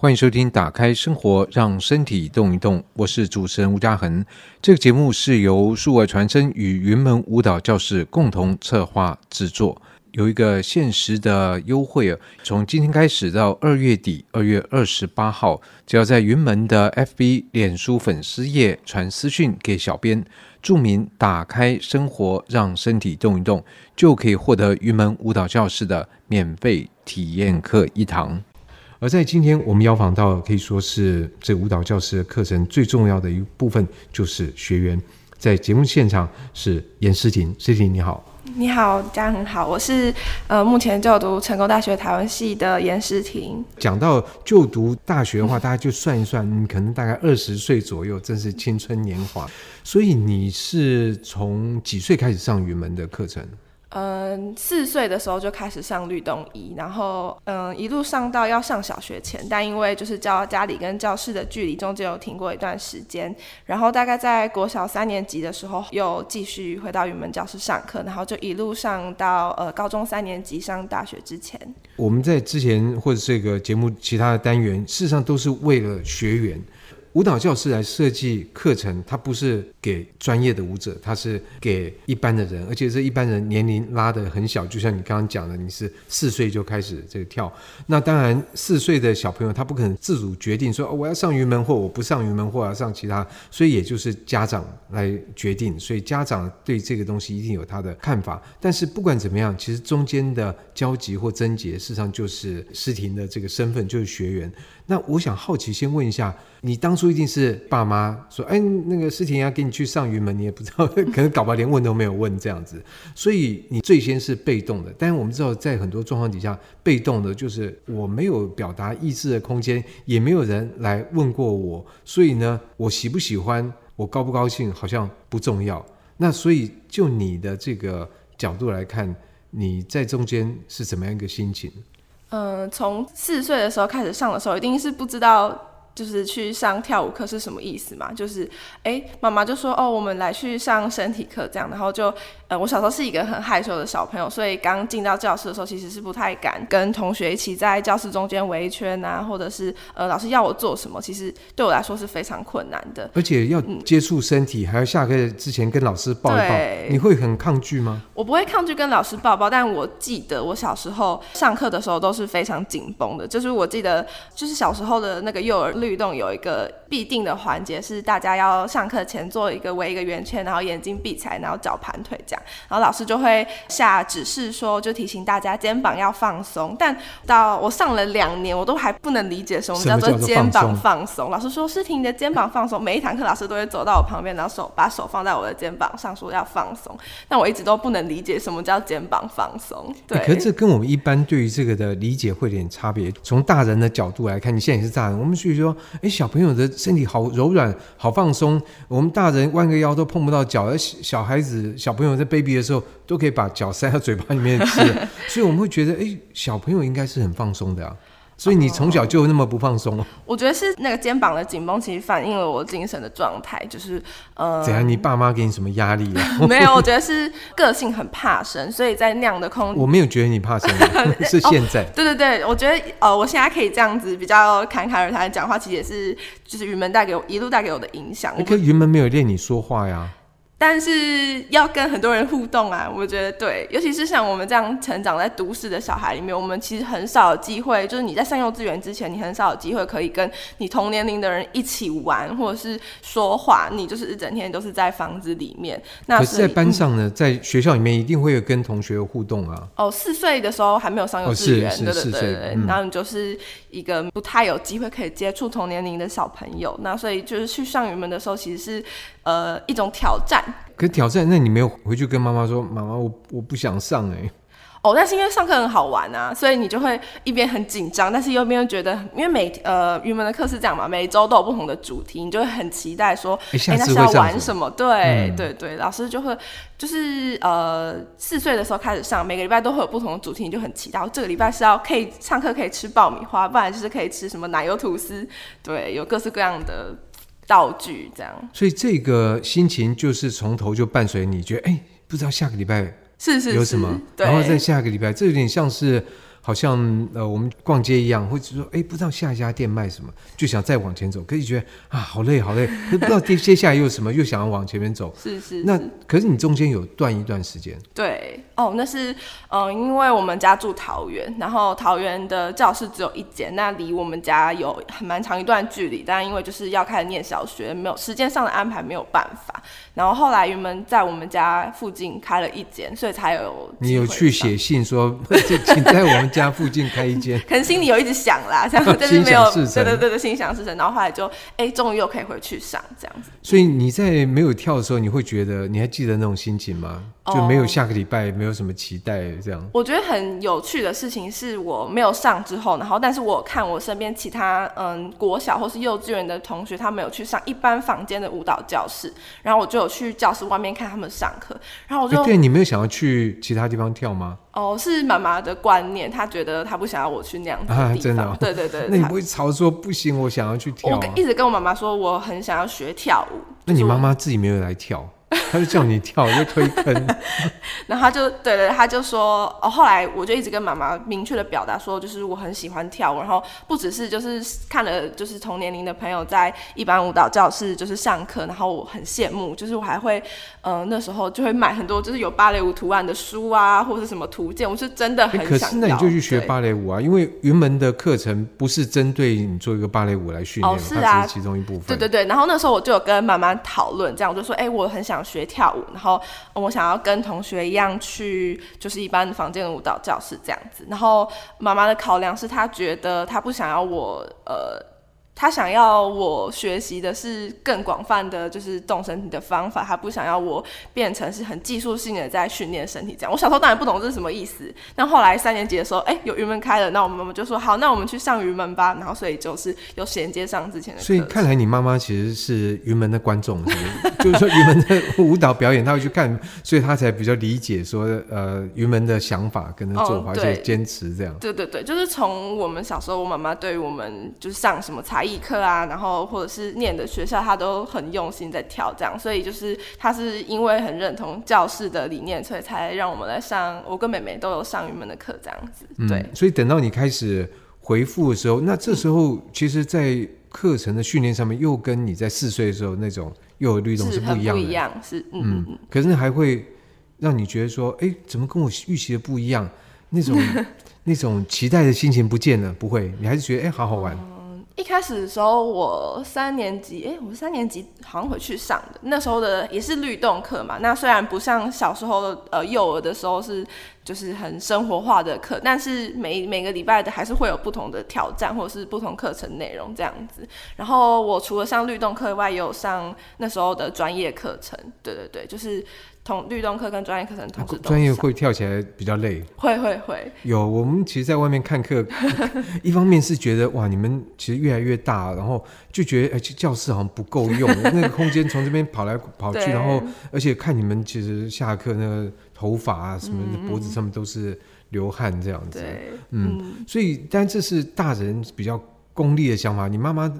欢迎收听《打开生活，让身体动一动》，我是主持人吴嘉恒。这个节目是由数位传声与云门舞蹈教室共同策划制作，有一个限时的优惠，从今天开始到二月底，二月二十八号，只要在云门的 FB、脸书粉丝页传私讯给小编，注明“打开生活，让身体动一动”，就可以获得云门舞蹈教室的免费体验课一堂。而在今天，我们邀访到可以说是这个舞蹈教室课程最重要的一部分，就是学员。在节目现场是严诗婷，诗婷你好，你好，家很好，我是呃目前就读成功大学台湾系的严诗婷。讲到就读大学的话，大家就算一算，你可能大概二十岁左右，正是青春年华。所以你是从几岁开始上云门的课程？嗯，四岁的时候就开始上律动一，然后嗯一路上到要上小学前，但因为就是教家里跟教室的距离，中间有停过一段时间，然后大概在国小三年级的时候又继续回到云门教室上课，然后就一路上到呃高中三年级上大学之前。我们在之前或者这个节目其他的单元，事实上都是为了学员。舞蹈教室来设计课程，它不是给专业的舞者，它是给一般的人，而且这一般人年龄拉得很小，就像你刚刚讲的，你是四岁就开始这个跳，那当然四岁的小朋友他不可能自主决定说，哦，我要上云门或我不上云门或要上其他，所以也就是家长来决定，所以家长对这个东西一定有他的看法。但是不管怎么样，其实中间的交集或症结，事实上就是诗婷的这个身份就是学员。那我想好奇，先问一下，你当初一定是爸妈说，哎，那个事情要给你去上云门，你也不知道，可能搞不好连问都没有问这样子，所以你最先是被动的。但是我们知道，在很多状况底下，被动的就是我没有表达意志的空间，也没有人来问过我，所以呢，我喜不喜欢，我高不高兴，好像不重要。那所以就你的这个角度来看，你在中间是怎么样一个心情？嗯，从四岁的时候开始上的时候，一定是不知道。就是去上跳舞课是什么意思嘛？就是，哎，妈妈就说，哦，我们来去上身体课这样。然后就，呃，我小时候是一个很害羞的小朋友，所以刚进到教室的时候，其实是不太敢跟同学一起在教室中间围一圈啊，或者是，呃，老师要我做什么，其实对我来说是非常困难的。而且要接触身体，嗯、还要下课之前跟老师抱一抱，你会很抗拒吗？我不会抗拒跟老师抱抱，但我记得我小时候上课的时候都是非常紧绷的。就是我记得，就是小时候的那个幼儿律动有一个必定的环节是大家要上课前做一个围一个圆圈，然后眼睛闭起来，然后脚盘腿这样，然后老师就会下指示说，就提醒大家肩膀要放松。但到我上了两年，我都还不能理解什么叫做肩膀放松。老师说诗婷你的肩膀放松，每一堂课老师都会走到我旁边，然后手把手放在我的肩膀上，说要放松。但我一直都不能。理解什么叫肩膀放松？对，可是这跟我们一般对于这个的理解会有点差别。从大人的角度来看，你现在也是大人，我们所以说，哎，小朋友的身体好柔软，好放松。我们大人弯个腰都碰不到脚，而小孩子、小朋友在 baby 的时候都可以把脚塞到嘴巴里面吃，所以我们会觉得，哎，小朋友应该是很放松的啊。所以你从小就那么不放松？我觉得是那个肩膀的紧绷，其实反映了我精神的状态，就是呃，怎样？你爸妈给你什么压力啊？没有，我觉得是个性很怕生，所以在那样的空，我没有觉得你怕生，是现在。哦，对对对，我觉得呃，我现在可以这样子比较侃侃而谈讲话，其实也是就是云门带给我一路带给我的影响。可云门没有练你说话呀。但是要跟很多人互动啊，我觉得对，尤其是像我们这样成长在都市的小孩里面，我们其实很少有机会，就是你在上幼稚园之前，你很少有机会可以跟你同年龄的人一起玩，或者是说话，你就是一整天都是在房子里面。那可是，在班上呢，嗯、在学校里面一定会有跟同学有互动啊。哦，四岁的时候还没有上幼稚园，哦、对对对对，然后你就是一个不太有机会可以接触同年龄的小朋友，那所以就是去上云门的时候，其实是呃一种挑战。可是挑战，那你没有回去跟妈妈说，妈妈，我我不想上哎、欸。哦，但是因为上课很好玩啊，所以你就会一边很紧张，但是又一边觉得，因为每呃语文的课是这样嘛，每周都有不同的主题，你就会很期待说，哎、欸，那是要玩什么？对、嗯、对对，老师就会就是呃四岁的时候开始上，每个礼拜都会有不同的主题，你就很期待。这个礼拜是要可以上课可以吃爆米花，不然就是可以吃什么奶油吐司，对，有各式各样的。道具这样，所以这个心情就是从头就伴随你，觉得哎，不知道下个礼拜是是有什么，然后在下个礼拜，这有点像是。好像呃我们逛街一样，或者说哎不知道下一家店卖什么，就想再往前走，可是觉得啊好累好累，不知道接接下来又什么，又想要往前面走。是是，是。那可是你中间有断一段时间。对哦，那是嗯、呃，因为我们家住桃园，然后桃园的教室只有一间，那离我们家有很蛮长一段距离，但因为就是要开始念小学，没有时间上的安排没有办法。然后后来云门在我们家附近开了一间，所以才有。你有去写信说，请在我们家附近开一间。可能心里有一直想啦，这样但是没有。对对对对，心想事成。然后后来就哎，终于又可以回去上这样子。所以你在没有跳的时候，你会觉得你还记得那种心情吗？就没有下个礼拜，没有什么期待这样。我觉得很有趣的事情是我没有上之后，然后但是我看我身边其他嗯国小或是幼稚园的同学，他们有去上一般房间的舞蹈教室，然后我就有去教室外面看他们上课，然后我就对，你没有想要去其他地方跳吗？哦，是妈妈的观念，她觉得她不想要我去那样子的地方。啊，真的哦？对对对。那你不会吵说不行，我想要去跳啊？我一直跟我妈妈说我很想要学跳舞。那你妈妈自己没有来跳？他就叫你跳，就推坑，然后他就对对，他就说哦。后来我就一直跟妈妈明确的表达说，就是我很喜欢跳舞，然后不只是就是看了就是同年龄的朋友在一般舞蹈教室就是上课，然后我很羡慕，就是我还会嗯、呃、那时候就会买很多就是有芭蕾舞图案的书啊，或者什么图鉴，我是真的很想要。可是那你就去学芭蕾舞啊，因为云门的课程不是针对你做一个芭蕾舞来训练，哦，是啊，其中一部分。对对对，然后那时候我就有跟妈妈讨论，这样我就说，哎，我很想学跳舞，然后我想要跟同学一样去，就是一般房间的舞蹈教室这样子。然后妈妈的考量是她觉得她不想要我，呃。他想要我学习的是更广泛的，就是动身体的方法。他不想要我变成是很技术性的在训练身体这样。我小时候当然不懂这是什么意思。那后来三年级的时候，哎、欸，有云门开了，那我们妈妈就说好，那我们去上云门吧。然后所以就是有衔接上之前的。所以看来你妈妈其实是云门的观众，是不是？就是说云门的舞蹈表演，她会去看，所以她才比较理解说，呃，云门的想法跟那做法，就坚持这样。对对对，就是从我们小时候，我妈妈对于我们就是上什么才艺。艺课啊，然后或者是念的学校，他都很用心在跳，这样，所以就是他是因为很认同教室的理念，所以才让我们来上。我跟妹妹都有上云门的课，这样子。对、嗯，所以等到你开始回复的时候，那这时候其实，在课程的训练上面，又跟你在四岁的时候那种幼儿律动是不一样的。不一样，是嗯，嗯。可是还会让你觉得说，哎，怎么跟我预期的不一样？那种 那种期待的心情不见了，不会，你还是觉得哎，好好玩。一开始的时候，我三年级，哎、欸，我三年级好像回去上的，那时候的也是律动课嘛。那虽然不像小时候，呃，幼儿的时候是就是很生活化的课，但是每每个礼拜的还是会有不同的挑战，或者是不同课程内容这样子。然后我除了上律动课以外，也有上那时候的专业课程。对对对，就是。从律动课跟专业课程同时，专业会跳起来比较累。会会会。有我们其实，在外面看课，一方面是觉得哇，你们其实越来越大，然后就觉得哎，教室好像不够用，那个空间从这边跑来跑去，然后而且看你们其实下课那个头发啊什么的，脖子上面都是流汗这样子。嗯，嗯，所以但这是大人比较功利的想法，你妈妈。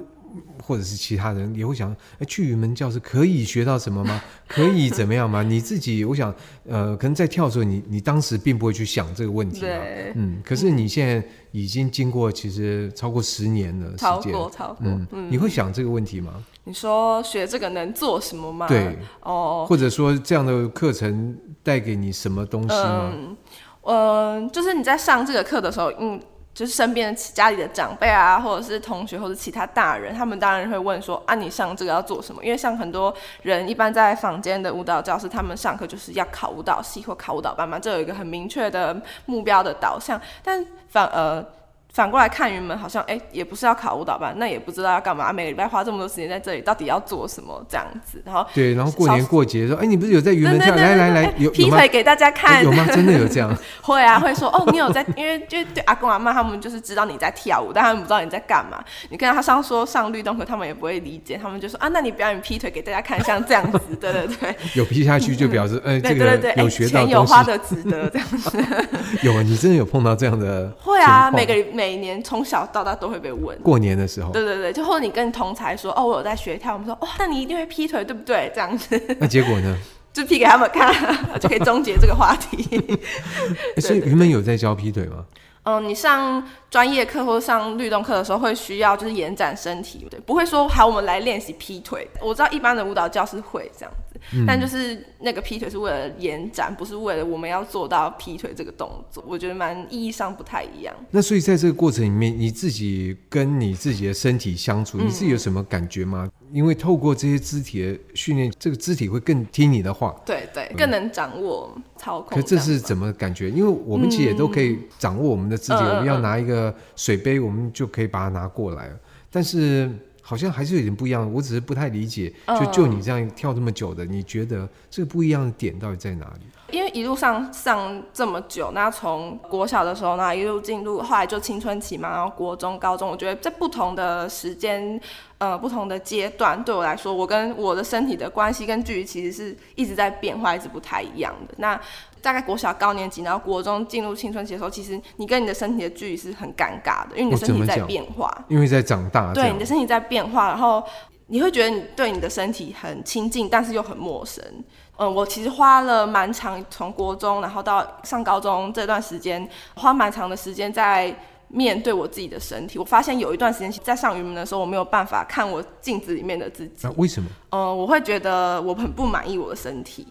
或者是其他人也会想，哎，去云门教室可以学到什么吗？可以怎么样吗？你自己，我想，呃，可能在跳的时候，你你当时并不会去想这个问题嘛。嗯，可是你现在已经经过其实超过十年了时间，超过超过，嗯，嗯，你会想这个问题吗？你说学这个能做什么吗？对，哦，或者说这样的课程带给你什么东西吗？嗯，呃，就是你在上这个课的时候，嗯。就是身边家里的长辈啊，或者是同学或者其他大人，他们当然会问说：啊，你上这个要做什么？因为像很多人一般在坊间的舞蹈教室，他们上课就是要考舞蹈系或考舞蹈班嘛，这有一个很明确的目标的导向，但反而。反过来看云门，好像哎、欸，也不是要考舞蹈班，那也不知道要干嘛。每个礼拜花这么多时间在这里，到底要做什么？这样子，然后对，然后过年过节说，哎、欸，你不是有在云门跳？来来来，有劈腿给大家看，有吗？真的有这样？会啊，会说哦，你有在，因为就对阿公阿妈他们就是知道你在跳舞，但他们不知道你在干嘛。你跟他上说上律动课，他们也不会理解，他们就说啊，那你表演劈腿给大家看，像这样子，对对对，有劈下去就表示，哎、这个有学到东西，钱有花的值得这样子。有啊，你真的有碰到这样的？会啊，每个每年从小。到大都会被问，过年的时候，对对对，就或者你跟同才说，哦，我有在学跳，我们说，哦，那你一定会劈腿，对不对？这样子，那结果呢？就劈给他们看，就可以终结这个话题。欸、所以云门有在教劈腿吗？嗯，你上专业课或者上律动课的时候，会需要就是延展身体，对，不会说好我们来练习劈腿。我知道一般的舞蹈教师会这样子，嗯、但就是那个劈腿是为了延展，不是为了我们要做到劈腿这个动作。我觉得蛮意义上不太一样。那所以在这个过程里面，你自己跟你自己的身体相处，你自己有什么感觉吗？嗯、因为透过这些肢体的训练，这个肢体会更听你的话，对对，更能掌握操控。可这是怎么感觉？因为我们其实也都可以掌握我们的。肢体，我们要拿一个水杯，我们就可以把它拿过来。但是好像还是有点不一样，我只是不太理解。就就你这样跳这么久的，你觉得这个不一样的点到底在哪里？因为一路上上这么久，那从国小的时候，那一路进入后来就青春期嘛，然后国中、高中，我觉得在不同的时间，呃，不同的阶段，对我来说，我跟我的身体的关系跟距离其实是一直在变化，一直不太一样的。那大概国小高年级，然后国中进入青春期的时候，其实你跟你的身体的距离是很尴尬的，因为你的身体在变化，因为在长大，对，你的身体在变化，然后你会觉得你对你的身体很亲近，但是又很陌生。嗯，我其实花了蛮长，从国中然后到上高中这段时间，花蛮长的时间在面对我自己的身体。我发现有一段时间在上云门的时候，我没有办法看我镜子里面的自己。啊，为什么？嗯，我会觉得我很不满意我的身体。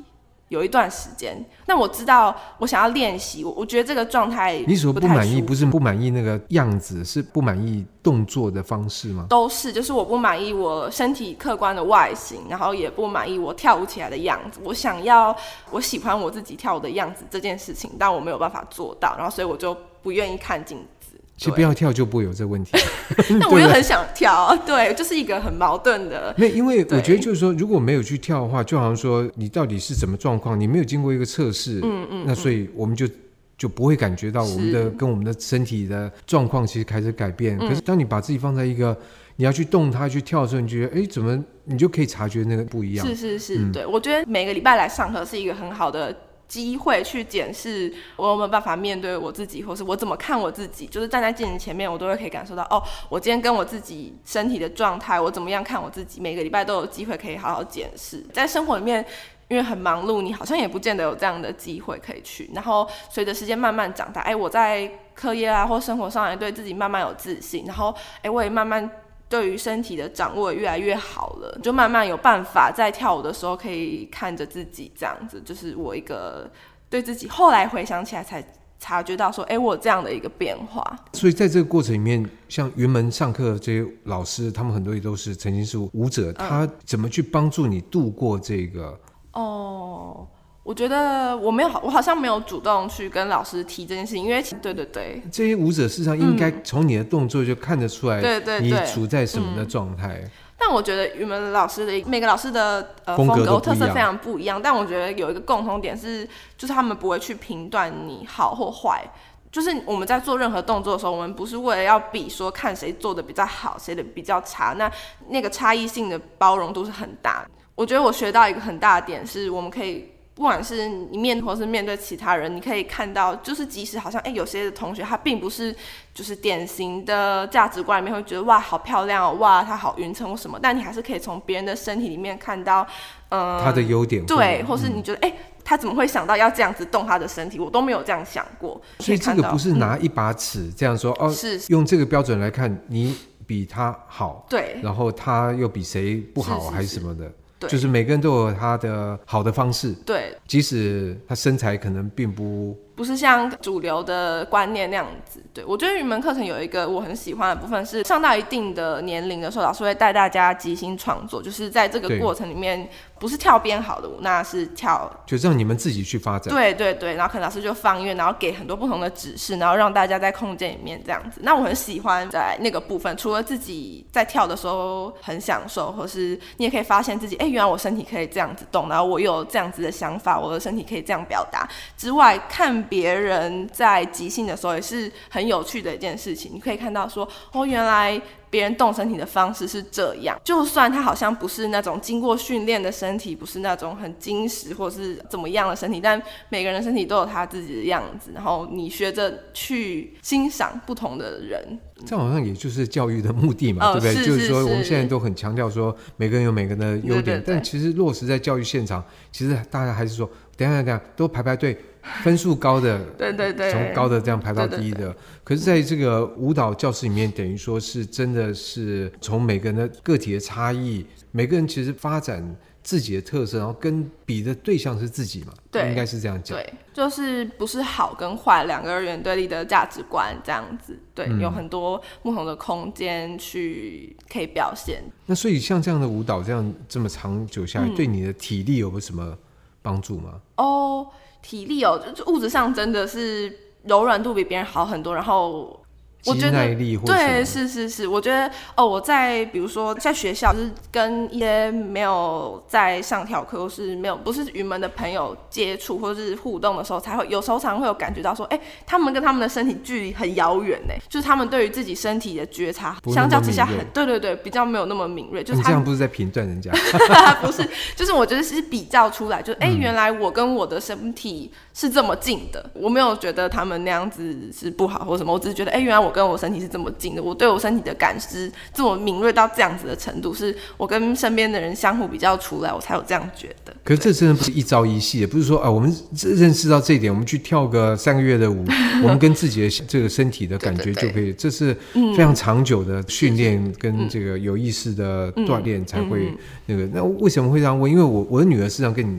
有一段时间，那我知道我想要练习，我我觉得这个状态，你所不满意不是不满意那个样子，是不满意动作的方式吗？都是，就是我不满意我身体客观的外形，然后也不满意我跳舞起来的样子。我想要，我喜欢我自己跳舞的样子这件事情，但我没有办法做到，然后所以我就不愿意看镜子。其实不要跳就不会有这个问题，那我又很想跳，对，就是一个很矛盾的。没，因为我觉得就是说，如果没有去跳的话，就好像说你到底是什么状况，你没有经过一个测试，嗯嗯，那所以我们就就不会感觉到我们的跟我们的身体的状况其实开始改变。可是当你把自己放在一个你要去动它去跳的时候，你觉得哎，怎么你就可以察觉那个不一样？是是是，对，我觉得每个礼拜来上课是一个很好的。机会去检视我有没有办法面对我自己，或是我怎么看我自己，就是站在镜子前面，我都会可以感受到哦，我今天跟我自己身体的状态，我怎么样看我自己。每个礼拜都有机会可以好好检视。在生活里面，因为很忙碌，你好像也不见得有这样的机会可以去。然后随着时间慢慢长大，哎，我在课业啊或生活上也对自己慢慢有自信，然后哎，我也慢慢。对于身体的掌握越来越好了，就慢慢有办法在跳舞的时候可以看着自己这样子，就是我一个对自己后来回想起来才察觉到说，哎，我有这样的一个变化。所以在这个过程里面，像云门上课这些老师，他们很多也都是曾经是舞者，他怎么去帮助你度过这个？嗯、哦。我觉得我没有，我好像没有主动去跟老师提这件事情，因为对对对，这些舞者事实上应该从你的动作就看得出来，对对，你处在什么的状态。但我觉得云门老师的每个老师的呃风格特色非常不一样，但我觉得有一个共同点是，就是他们不会去评断你好或坏。就是我们在做任何动作的时候，我们不是为了要比说看谁做的比较好，谁的比较差，那那个差异性的包容度是很大的。我觉得我学到一个很大的点是，我们可以。不管是你面或是面对其他人，你可以看到，就是即使好像哎、欸，有些的同学他并不是就是典型的价值观里面会觉得哇好漂亮哦，哇他好匀称或什么，但你还是可以从别人的身体里面看到，嗯、呃，他的优点，对，或是你觉得哎、嗯欸，他怎么会想到要这样子动他的身体，我都没有这样想过。所以这个不是拿一把尺这样说、嗯、哦，是。用这个标准来看你比他好，对，然后他又比谁不好还是。什么的。对就是每个人都有他的好的方式，对，即使他身材可能并不。不是像主流的观念那样子，对，我觉得云门课程有一个我很喜欢的部分是，上到一定的年龄的时候，老师会带大家即兴创作，就是在这个过程里面，不是跳编好的舞，那是跳，就让你们自己去发展。对对对，然后可能老师就放音乐，然后给很多不同的指示，然后让大家在空间里面这样子。那我很喜欢在那个部分，除了自己在跳的时候很享受，或是你也可以发现自己，哎，原来我身体可以这样子动，然后我有这样子的想法，我的身体可以这样表达之外，看。别人在即兴的时候也是很有趣的一件事情，你可以看到说，哦，原来。别人动身体的方式是这样，就算他好像不是那种经过训练的身体，不是那种很精实或是怎么样的身体，但每个人的身体都有他自己的样子。然后你学着去欣赏不同的人，这好像也就是教育的目的嘛，哦、对不对？是是是，就是说我们现在都很强调说每个人有每个人的优点，对对对，但其实落实在教育现场，其实大家还是说，等一下等一下，都排排队。分数高的，对对对，从高的这样排到低的。对对对，可是在这个舞蹈教室里面，等于说是真的是从每个人的个体的差异，每个人其实发展。自己的特色，然后跟比的对象是自己嘛？对，应该是这样讲。对，就是不是好跟坏两个二元对立的价值观这样子。对，嗯、有很多不同的空间去可以表现。那所以像这样的舞蹈，这样这么长久下来，嗯、对你的体力有没有什么帮助吗？哦，体力哦，就物质上真的是柔软度比别人好很多，然后。我觉得对，是是是，我觉得哦，我在比如说在学校，就是跟一些没有在上跳课或是没有不是云门的朋友接触或者是互动的时候，才会有时候常常会有感觉到说，哎、欸，他们跟他们的身体距离很遥远呢，就是他们对于自己身体的觉察，相较之下很对对对，比较没有那么敏锐。就是他你这样不是在评断人家？不是，就是我觉得是比较出来，就是哎、欸，原来我跟我的身体是这么近的，我没有觉得他们那样子是不好或什么，我只是觉得哎、欸，原来我。跟我身体是这么近的，我对我身体的感知这么敏锐到这样子的程度，是我跟身边的人相互比较出来，我才有这样觉得。可是这真的不是一朝一夕也，不是说啊，我们认识到这一点，我们去跳个三个月的舞，我们跟自己的这个身体的感觉就可以，这是非常长久的训练跟这个有意识的锻炼才会那个。那为什么会这样问？因为我我的女儿实际上跟你。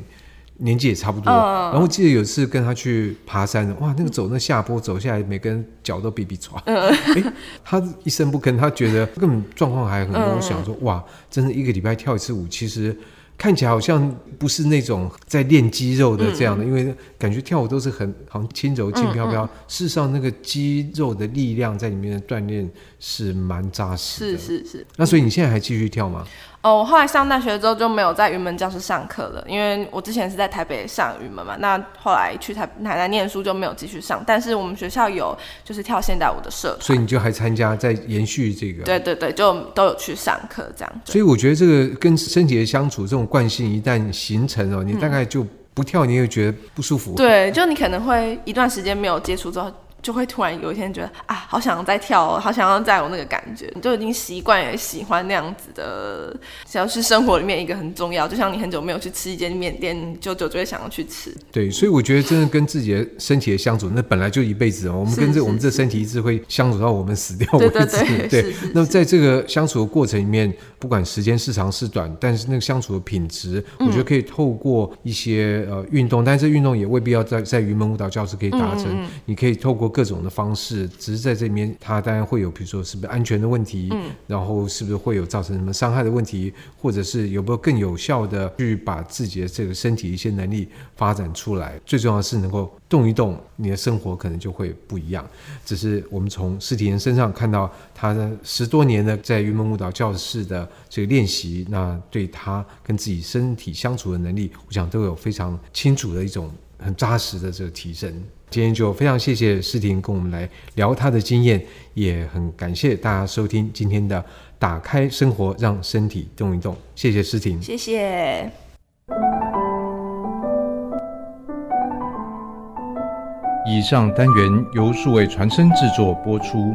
年纪也差不多，嗯、然后记得有一次跟他去爬山，哇，那个走那下坡走下来，每个人脚都比比喘。哎、嗯，他一声不吭，他觉得根本状况还很多。我想说，哇，真的一个礼拜跳一次舞，其实看起来好像不是那种在练肌肉的这样的，嗯、因为感觉跳舞都是很好像轻柔轻飘飘。事实上，那个肌肉的力量在里面的锻炼是蛮扎实的。是是是。那所以你现在还继续跳吗？哦，我后来上大学之后就没有在云门教室上课了，因为我之前是在台北上云门嘛。那后来去台台南念书就没有继续上，但是我们学校有就是跳现代舞的社团，所以你就还参加在延续这个。对对对，就都有去上课这样。所以我觉得这个跟身体的相处这种惯性一旦形成哦，你大概就不跳，你也会觉得不舒服。对，就你可能会一段时间没有接触之后。就会突然有一天觉得啊，好想要再跳哦，好想要再有那个感觉，你就已经习惯也喜欢那样子的，只要是生活里面一个很重要。就像你很久没有去吃一间面店，久久就会想要去吃。对，所以我觉得真的跟自己的身体的相处，那本来就一辈子哦。我们跟这我们这身体一直会相处到我们死掉为止。对对对。对。那么在这个相处的过程里面，不管时间是长是短，但是那个相处的品质，我觉得可以透过一些呃运动，但是运动也未必要在在云门舞蹈教室可以达成。嗯嗯，你可以透过各种的方式，只是在这里面，它当然会有，比如说是不是安全的问题，嗯，然后是不是会有造成什么伤害的问题，或者是有没有更有效的去把自己的这个身体一些能力发展出来。最重要的是能够动一动，你的生活可能就会不一样。只是我们从施廷延身上看到他的十多年的在云门舞蹈教室的这个练习，那对他跟自己身体相处的能力，我想都有非常清楚的一种很扎实的这个提升。今天就非常谢谢诗婷跟我们来聊她的经验，也很感谢大家收听今天的《打开生活，让身体动一动》。谢谢诗婷，谢谢。以上单元由数位传声制作播出。